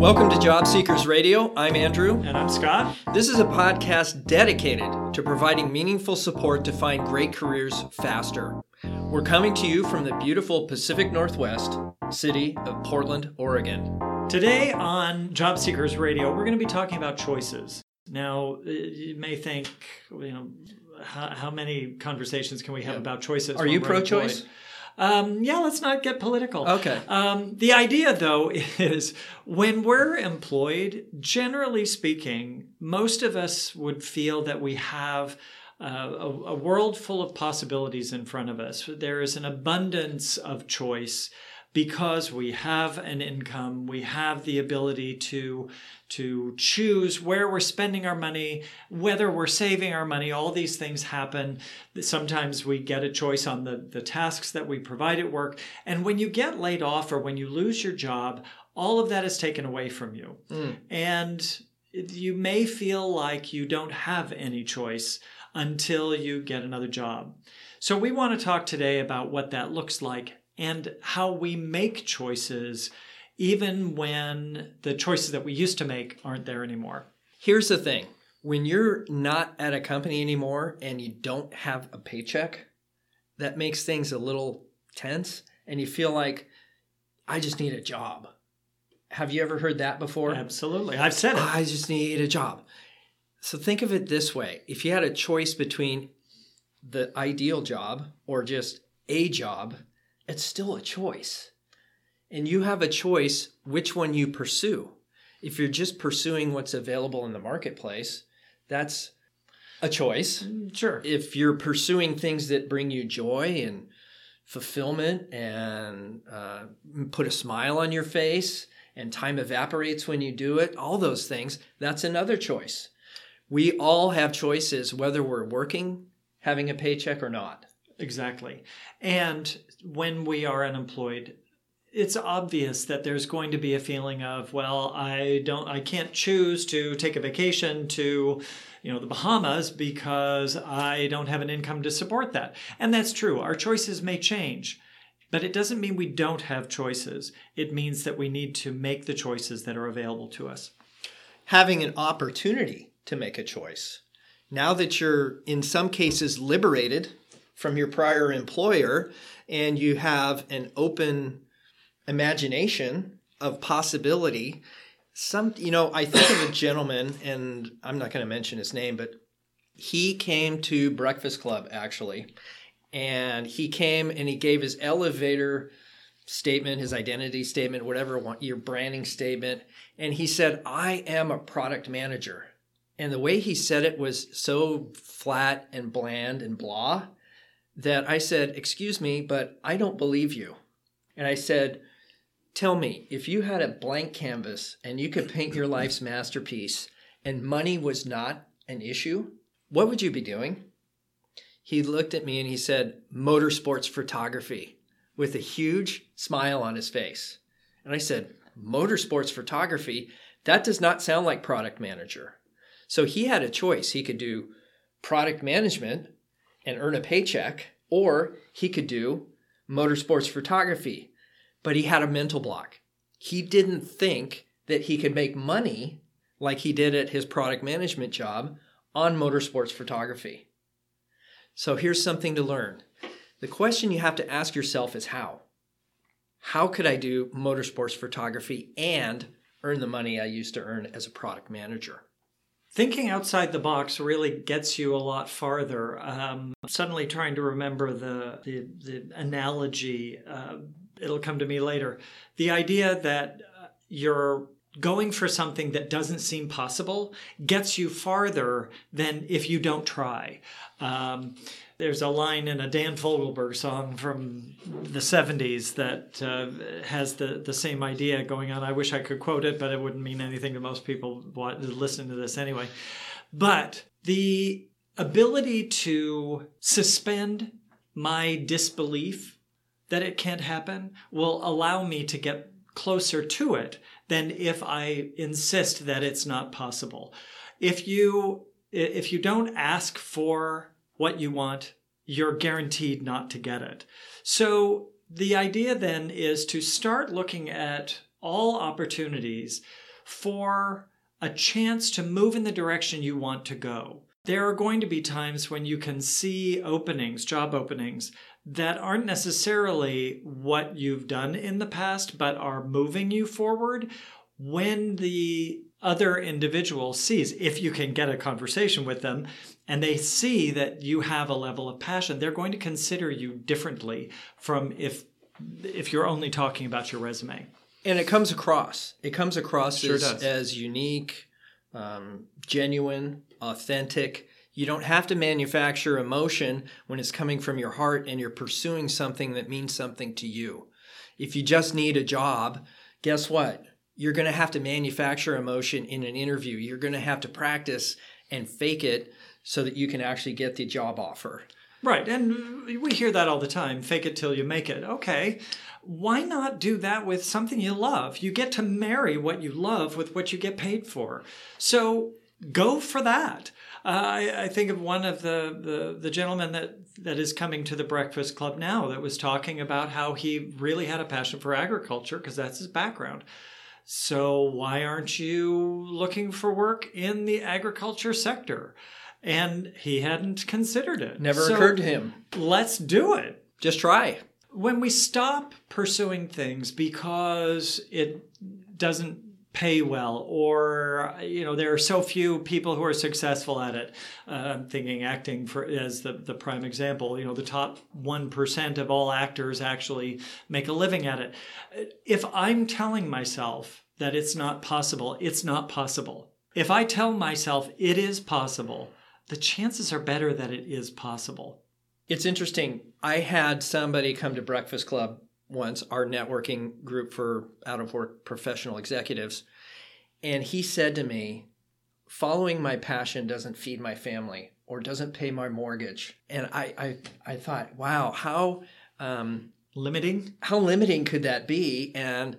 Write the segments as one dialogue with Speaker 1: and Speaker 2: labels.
Speaker 1: Welcome to Job Seekers Radio. I'm Andrew.
Speaker 2: And I'm Scott.
Speaker 1: This is a podcast dedicated to providing meaningful support to find great careers faster. We're coming to you from the beautiful Pacific Northwest city of Portland, Oregon.
Speaker 2: Today on Job Seekers Radio, we're going to be talking about choices. Now, you may think, you know, how, how many conversations can we have about choices?
Speaker 1: Are you pro choice?
Speaker 2: Um, yeah, let's not get political.
Speaker 1: Okay.
Speaker 2: Um, the idea, though, is when we're employed, generally speaking, most of us would feel that we have uh, a, a world full of possibilities in front of us. There is an abundance of choice because we have an income, we have the ability to to choose where we're spending our money, whether we're saving our money. All these things happen. Sometimes we get a choice on the, the tasks that we provide at work. And when you get laid off or when you lose your job, all of that is taken away from you. Mm. And you may feel like you don't have any choice until you get another job. So, we want to talk today about what that looks like and how we make choices even when the choices that we used to make aren't there anymore.
Speaker 1: Here's the thing when you're not at a company anymore and you don't have a paycheck, that makes things a little tense and you feel like, I just need a job. Have you ever heard that before?
Speaker 2: Absolutely. I've said it.
Speaker 1: I just need a job. So think of it this way if you had a choice between the ideal job or just a job, it's still a choice. And you have a choice which one you pursue. If you're just pursuing what's available in the marketplace, that's a choice.
Speaker 2: Mm, sure.
Speaker 1: If you're pursuing things that bring you joy and fulfillment and uh, put a smile on your face and time evaporates when you do it, all those things, that's another choice. We all have choices whether we're working, having a paycheck, or not.
Speaker 2: Exactly. And when we are unemployed, it's obvious that there's going to be a feeling of, well, I don't I can't choose to take a vacation to you know the Bahamas because I don't have an income to support that. And that's true. Our choices may change. But it doesn't mean we don't have choices. It means that we need to make the choices that are available to us.
Speaker 1: Having an opportunity to make a choice. Now that you're in some cases liberated from your prior employer and you have an open imagination of possibility. Some you know i think of a gentleman and i'm not going to mention his name but he came to breakfast club actually. And he came and he gave his elevator statement his identity statement whatever your branding statement. And he said i am a product manager. And the way he said it was so flat and bland and blah that I said, Excuse me, but I don't believe you. And I said, Tell me, if you had a blank canvas and you could paint your life's masterpiece and money was not an issue, what would you be doing? He looked at me and he said, Motorsports photography, with a huge smile on his face. And I said, Motorsports photography? That does not sound like product manager. So he had a choice. He could do product management and earn a paycheck, or he could do motorsports photography. But he had a mental block. He didn't think that he could make money like he did at his product management job on motorsports photography. So here's something to learn. The question you have to ask yourself is how? How could I do motorsports photography and earn the money I used to earn as a product manager?
Speaker 2: Thinking outside the box really gets you a lot farther. Um, suddenly trying to remember the, the, the analogy, uh, it'll come to me later. The idea that uh, you're going for something that doesn't seem possible gets you farther than if you don't try. Um, there's a line in a Dan Fogelberg song from the 70s that uh, has the, the same idea going on. I wish I could quote it, but it wouldn't mean anything to most people listening to this anyway. But the ability to suspend my disbelief that it can't happen will allow me to get closer to it than if I insist that it's not possible. If you if you don't ask for what you want, you're guaranteed not to get it. So the idea then is to start looking at all opportunities for a chance to move in the direction you want to go. There are going to be times when you can see openings, job openings, that aren't necessarily what you've done in the past, but are moving you forward. When the other individual sees, if you can get a conversation with them, and they see that you have a level of passion, they're going to consider you differently from if if you're only talking about your resume.
Speaker 1: And it comes across. It comes across
Speaker 2: Sure
Speaker 1: as,
Speaker 2: does.
Speaker 1: as unique, um, genuine, authentic. You don't have to manufacture emotion when it's coming from your heart and you're pursuing something that means something to you. If you just need a job, guess what? You're going to have to manufacture emotion in an interview. You're going to have to practice and fake it so that you can actually get the job offer.
Speaker 2: Right. And we hear that all the time fake it till you make it. Okay. Why not do that with something you love? You get to marry what you love with what you get paid for. So go for that. Uh, I, I think of one of the, the, the gentlemen that, that is coming to the Breakfast Club now that was talking about how he really had a passion for agriculture because that's his background. So why aren't you looking for work in the agriculture sector? And he hadn't considered it.
Speaker 1: Never
Speaker 2: So
Speaker 1: occurred to him.
Speaker 2: Let's do it.
Speaker 1: Just try.
Speaker 2: When we stop pursuing things because it doesn't pay well or you know there are so few people who are successful at it. Uh, i'm thinking acting for as the, the prime example you know the top 1% of all actors actually make a living at it. If i'm telling myself that it's not possible it's not possible. If i tell myself it is possible the chances are better that it is possible.
Speaker 1: It's interesting. I had somebody come to Breakfast Club once, our networking group for out of work professional executives, and he said to me, Following my passion doesn't feed my family or doesn't pay my mortgage. And I, I, I thought, wow, how, um,
Speaker 2: limiting
Speaker 1: how limiting could that be? And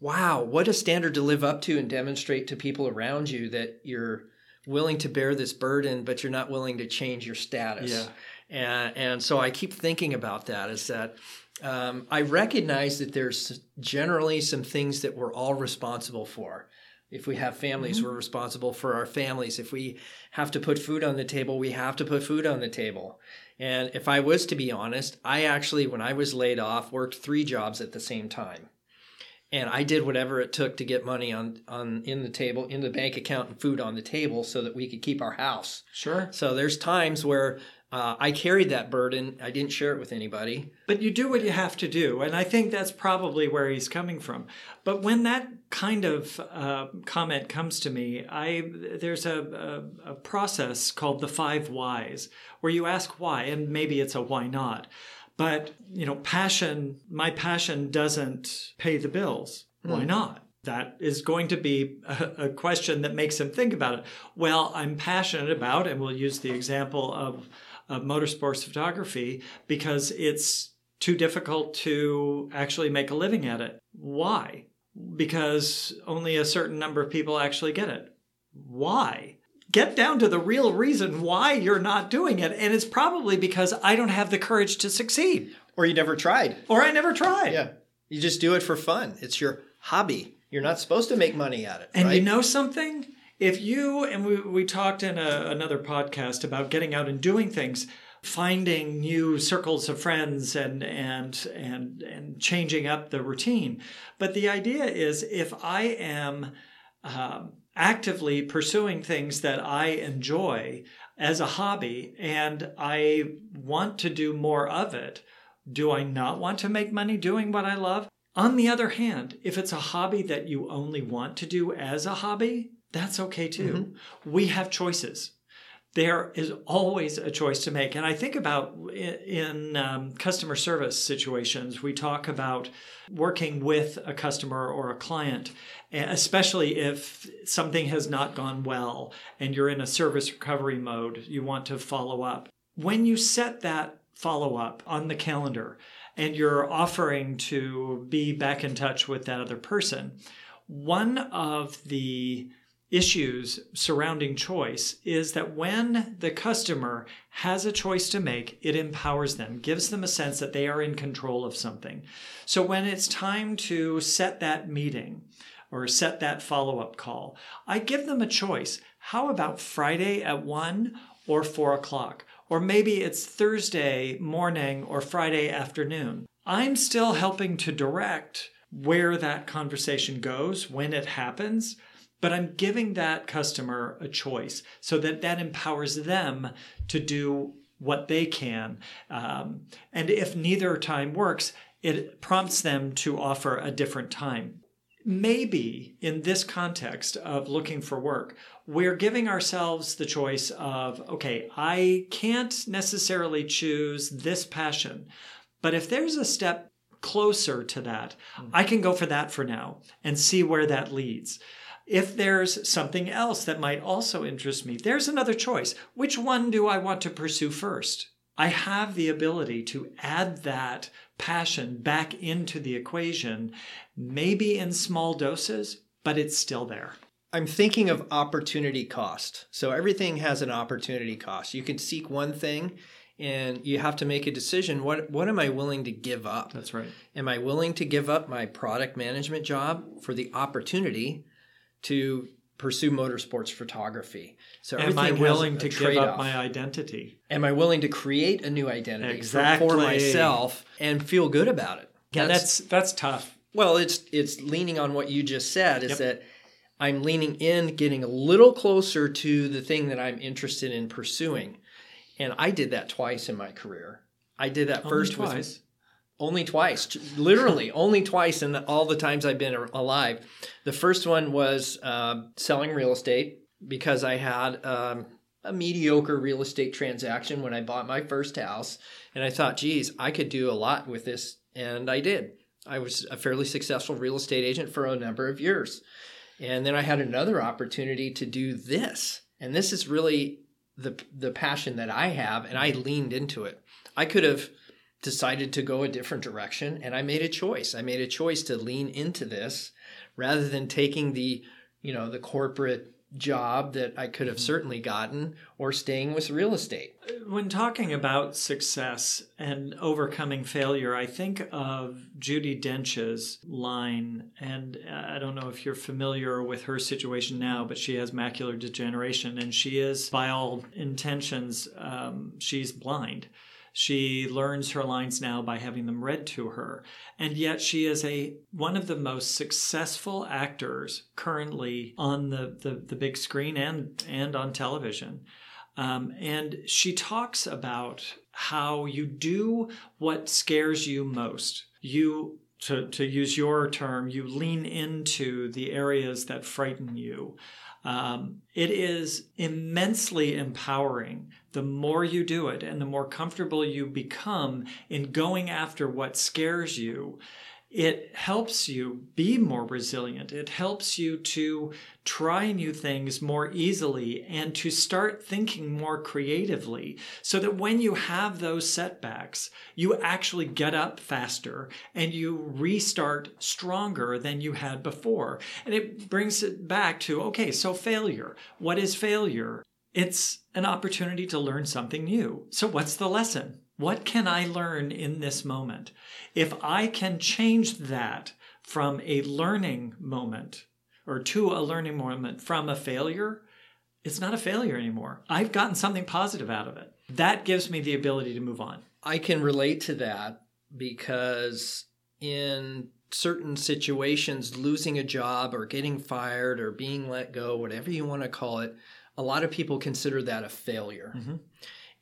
Speaker 1: wow, what a standard to live up to and demonstrate to people around you that you're willing to bear this burden, but you're not willing to change your status.
Speaker 2: Yeah.
Speaker 1: And, and so I keep thinking about that is that um, I recognize that there's generally some things that we're all responsible for. If we have families, we're responsible for our families. If we have to put food on the table, we have to put food on the table. And if I was to be honest, I actually, when I was laid off, worked three jobs at the same time. And I did whatever it took to get money on, on in the table, in the bank account, and food on the table, so that we could keep our house.
Speaker 2: sure
Speaker 1: So there's times where uh, I carried that burden. I didn't share it with anybody.
Speaker 2: But you do what you have to do. And I think that's probably where he's coming from. But when that kind of uh, comment comes to me, I there's a, a, a process called the five whys where you ask why, and maybe it's a why not. But, you know, passion, my passion doesn't pay the bills. Why not? That is going to be a question that makes him think about it. Well, I'm passionate about, and we'll use the example of, of motorsports photography because it's too difficult to actually make a living at it. Why? Because only a certain number of people actually get it. Why? Get down to the real reason why you're not doing it. And it's probably because I don't have the courage to succeed
Speaker 1: Or you never tried.
Speaker 2: or I never tried.
Speaker 1: Yeah. You just do it for fun. It's your hobby. You're not supposed to make money at it.
Speaker 2: And
Speaker 1: right?
Speaker 2: you know something? If you, and we, we talked in a, another podcast about getting out and doing things, finding new circles of friends and, and, and, and changing up the routine. But the idea is if I am um, actively pursuing things that I enjoy as a hobby and I want to do more of it, do I not want to make money doing what I love? On the other hand, if it's a hobby that you only want to do as a hobby, that's okay too. We have choices. There is always a choice to make. And I think about in um, customer service situations, we talk about working with a customer or a client, especially if something has not gone well and you're in a service recovery mode, you want to follow up. When you set that follow up on the calendar and you're offering to be back in touch with that other person, one of the issues surrounding choice is that when the customer has a choice to make, it empowers them, gives them a sense that they are in control of something. So when it's time to set that meeting, or set that follow up call. I give them a choice. How about Friday at 1 or 4 o'clock? Or maybe it's Thursday morning or Friday afternoon. I'm still helping to direct where that conversation goes, when it happens, but I'm giving that customer a choice so that that empowers them to do what they can. Um, and if neither time works, it prompts them to offer a different time. Maybe in this context of looking for work, we're giving ourselves the choice of okay, I can't necessarily choose this passion, but if there's a step closer to that, mm-hmm. I can go for that for now and see where that leads. If there's something else that might also interest me, there's another choice. Which one do I want to pursue first? I have the ability to add that passion back into the equation, maybe in small doses, but it's still there.
Speaker 1: I'm thinking of opportunity cost. So everything has an opportunity cost. You can seek one thing and you have to make a decision what what am I willing to give up?
Speaker 2: That's right.
Speaker 1: Am I willing to give up my product management job for the opportunity to pursue motorsports photography.
Speaker 2: So am I willing to give up my identity?
Speaker 1: Am I willing to create a new identity exactly. for, for myself and feel good about it?
Speaker 2: Yeah, that's that's, that's tough.
Speaker 1: Well, it's it's leaning on what you just said. Is yep. that I'm leaning in, getting a little closer to the thing that I'm interested in pursuing, and I did that twice in my career. I did that
Speaker 2: Only
Speaker 1: first
Speaker 2: twice. With,
Speaker 1: only twice, literally only twice in the, all the times I've been alive. The first one was uh, selling real estate because I had um, a mediocre real estate transaction when I bought my first house. And I thought, geez, I could do a lot with this. And I did. I was a fairly successful real estate agent for a number of years. And then I had another opportunity to do this. And this is really the, the passion that I have. And I leaned into it. I could have decided to go a different direction and I made a choice. I made a choice to lean into this rather than taking the, you know, the corporate job that I could have mm-hmm. certainly gotten or staying with real estate.
Speaker 2: When talking about success and overcoming failure, I think of Judi Dench's line, and I don't know if you're familiar with her situation now, but she has macular degeneration and she is, by all intentions, um, she's blind. She learns her lines now by having them read to her. And yet she is a one of the most successful actors currently on the, the, the big screen and, and on television. Um, and she talks about how you do what scares you most. You to, to use your term, you lean into the areas that frighten you. Um, it is immensely empowering. The more you do it and the more comfortable you become in going after what scares you it helps you be more resilient. It helps you to try new things more easily and to start thinking more creatively so that when you have those setbacks, you actually get up faster and you restart stronger than you had before. And it brings it back to okay, so failure. What is failure? It's an opportunity to learn something new. So, what's the lesson? What can I learn in this moment? If I can change that from a learning moment or to a learning moment from a failure, it's not a failure anymore. I've gotten something positive out of it. That gives me the ability to move on.
Speaker 1: I can relate to that because in certain situations, losing a job or getting fired or being let go, whatever you want to call it, a lot of people consider that a failure. Mm-hmm.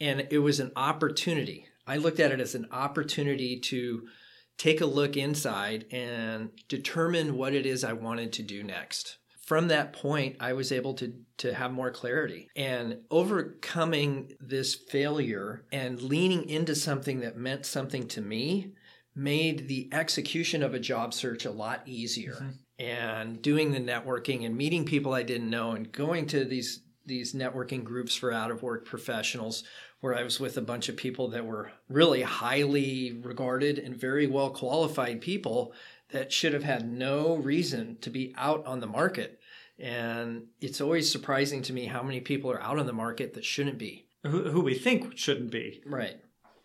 Speaker 1: And it was an opportunity. I looked at it as an opportunity to take a look inside and determine what it is I wanted to do next. From that point, I was able to, to have more clarity and overcoming this failure and leaning into something that meant something to me made the execution of a job search a lot easier. Mm-hmm. And doing the networking and meeting people I didn't know and going to these these networking groups for out of work professionals where I was with a bunch of people that were really highly regarded and very well qualified people that should have had no reason to be out on the market. And it's always surprising to me how many people are out on the market that shouldn't be.
Speaker 2: Who, who we think shouldn't be.
Speaker 1: Right.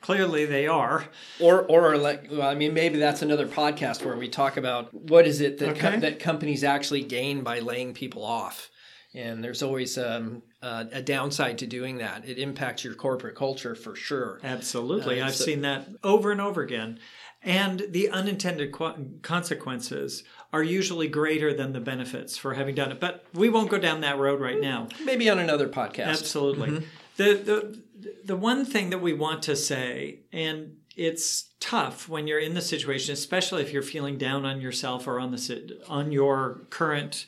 Speaker 2: Clearly, they are.
Speaker 1: Or, or like, well, I mean, maybe that's another podcast where we talk about what is it that
Speaker 2: Okay.
Speaker 1: com- that companies actually gain by laying people off. And there's always um, uh, a downside to doing that. It impacts your corporate culture for sure.
Speaker 2: Absolutely.
Speaker 1: Uh,
Speaker 2: I've
Speaker 1: so-
Speaker 2: seen that over and over again. And the unintended qu- consequences are usually greater than the benefits for having done it. But we won't go down that road right now.
Speaker 1: Maybe on another podcast.
Speaker 2: Absolutely. The, the the one thing that we want to say, and it's tough when you're in the situation, especially if you're feeling down on yourself or on the on your current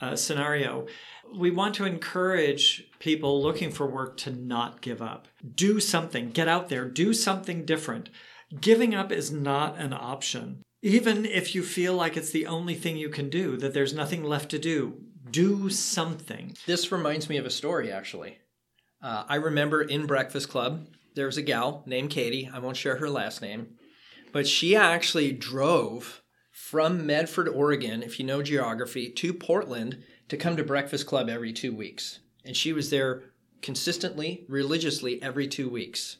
Speaker 2: uh, scenario. We want to encourage people looking for work to not give up. Do something. Get out there. Do something different. Giving up is not an option. Even if you feel like it's the only thing you can do, that there's nothing left to do, do something.
Speaker 1: This reminds me of a story, actually. Uh, I remember in Breakfast Club, there was a gal named Katie. I won't share her last name, but she actually drove from Medford, Oregon, if you know geography, to Portland to come to Breakfast Club every two weeks. And she was there consistently, religiously, every two weeks.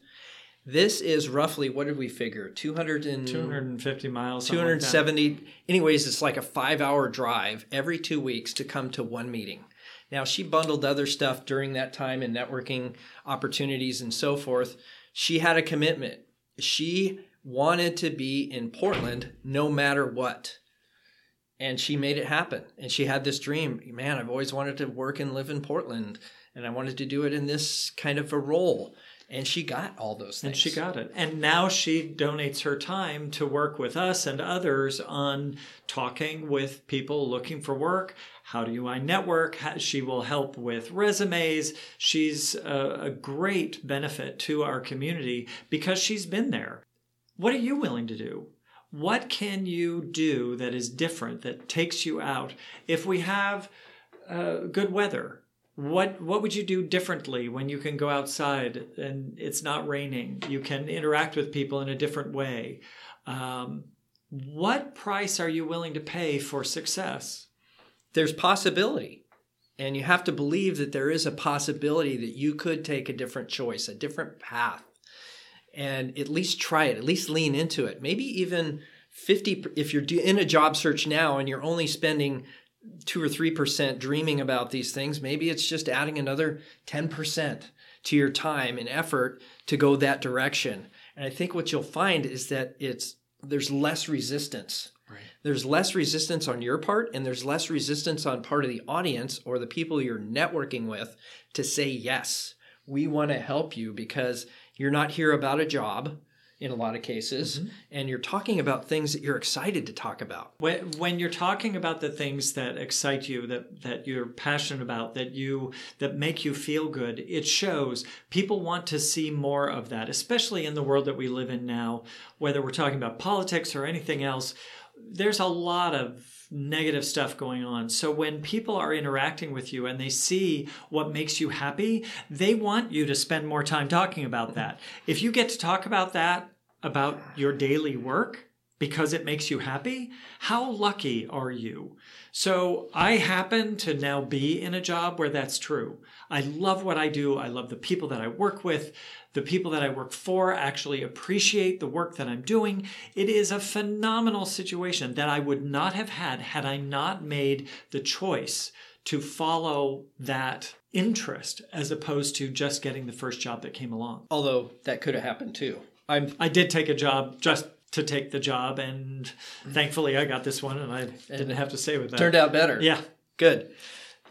Speaker 1: This is roughly, what did we figure? 200 and,
Speaker 2: 250 miles. something like
Speaker 1: 270 anyways it's like a five hour drive every two weeks to come to one meeting now she bundled other stuff during that time and networking opportunities and so forth she had a commitment she wanted to be in portland no matter what and she made it happen and she had this dream man i've always wanted to work and live in portland and i wanted to do it in this kind of a role and she got all those things
Speaker 2: And she got it. And now she donates her time to work with us and others on talking with people looking for work. How do you I network? She will help with resumes. She's a, a great benefit to our community because she's been there. What are you willing to do? What can you do that is different, that takes you out? If we have uh, good weather, what what would you do differently when you can go outside and it's not raining? You can interact with people in a different way. Um, what price are you willing to pay for success?
Speaker 1: there's possibility and you have to believe that there is a possibility that you could take a different choice a different path and at least try it at least lean into it. Maybe even 50 if you're in a job search now and you're only spending 2 or 3% dreaming about these things maybe it's just adding another 10% to your time and effort to go that direction. And i think what you'll find is that it's there's less resistance.
Speaker 2: Right.
Speaker 1: there's less resistance on your part and there's less resistance on part of the audience or the people you're networking with to say yes. We want to help you because you're not here about a job in a lot of cases mm-hmm. and you're talking about things that you're excited to talk about
Speaker 2: When, when you're talking about the things that excite you, that, that you're passionate about, that you that make you feel good, it shows. People want to see more of that, especially in the world that we live in now, whether we're talking about politics or anything else. There's a lot of negative stuff going on. So when people are interacting with you and they see what makes you happy, they want you to spend more time talking about that. If you get to talk about that, about your daily work, because it makes you happy, how lucky are you? So I happen to now be in a job where that's true. I love what I do. I love the people that I work with. The people that I work for actually appreciate the work that I'm doing. It is a phenomenal situation that I would not have had had I not made the choice to follow that interest as opposed to just getting the first job that came along.
Speaker 1: although that could have happened too i'm
Speaker 2: I did take a job just to take the job, and thankfully I got this one, and I didn't have to say with that.
Speaker 1: turned out better
Speaker 2: Yeah,
Speaker 1: Good.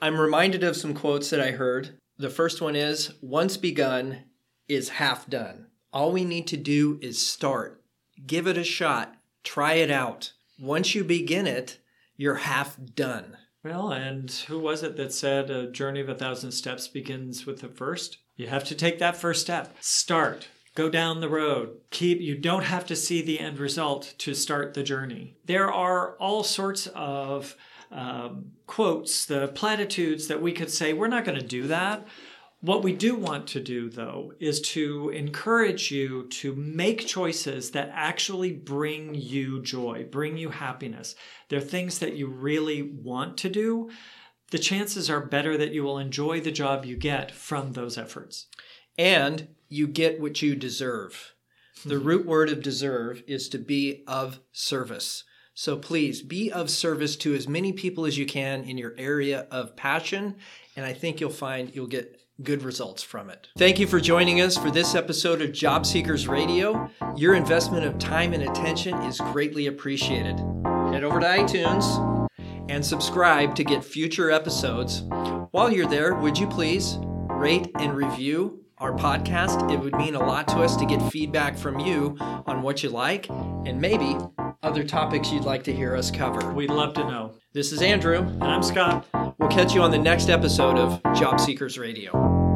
Speaker 1: I'm reminded of some quotes that I heard. The first one is Once begun is half done. All we need to do is start. Give it a shot. Try it out. Once you begin it, you're half done.
Speaker 2: Well, and who was it that said a journey of a thousand steps begins with the first? You have to take that first step. Start. Go down the road. Keep you don't have to see the end result to start the journey. There are all sorts of um, quotes, the platitudes that we could say, we're not going to do that. What we do want to do, though, is to encourage you to make choices that actually bring you joy, bring you happiness. They're things that you really want to do. The chances are better that you will enjoy the job you get from those efforts.
Speaker 1: And you get what you deserve. The root word of deserve is to be of service. So please be of service to as many people as you can in your area of passion, and I think you'll find you'll get good results from it. Thank you for joining us for this episode of Job Seekers Radio. Your investment of time and attention is greatly appreciated. Head over to iTunes and subscribe to get future episodes. While you're there, would you please rate and review our podcast? It would mean a lot to us to get feedback from you on what you like and maybe other topics you'd like to hear us cover.
Speaker 2: We'd love to know.
Speaker 1: This is Andrew.
Speaker 2: And I'm Scott.
Speaker 1: We'll catch you on the next episode of Job Seekers Radio.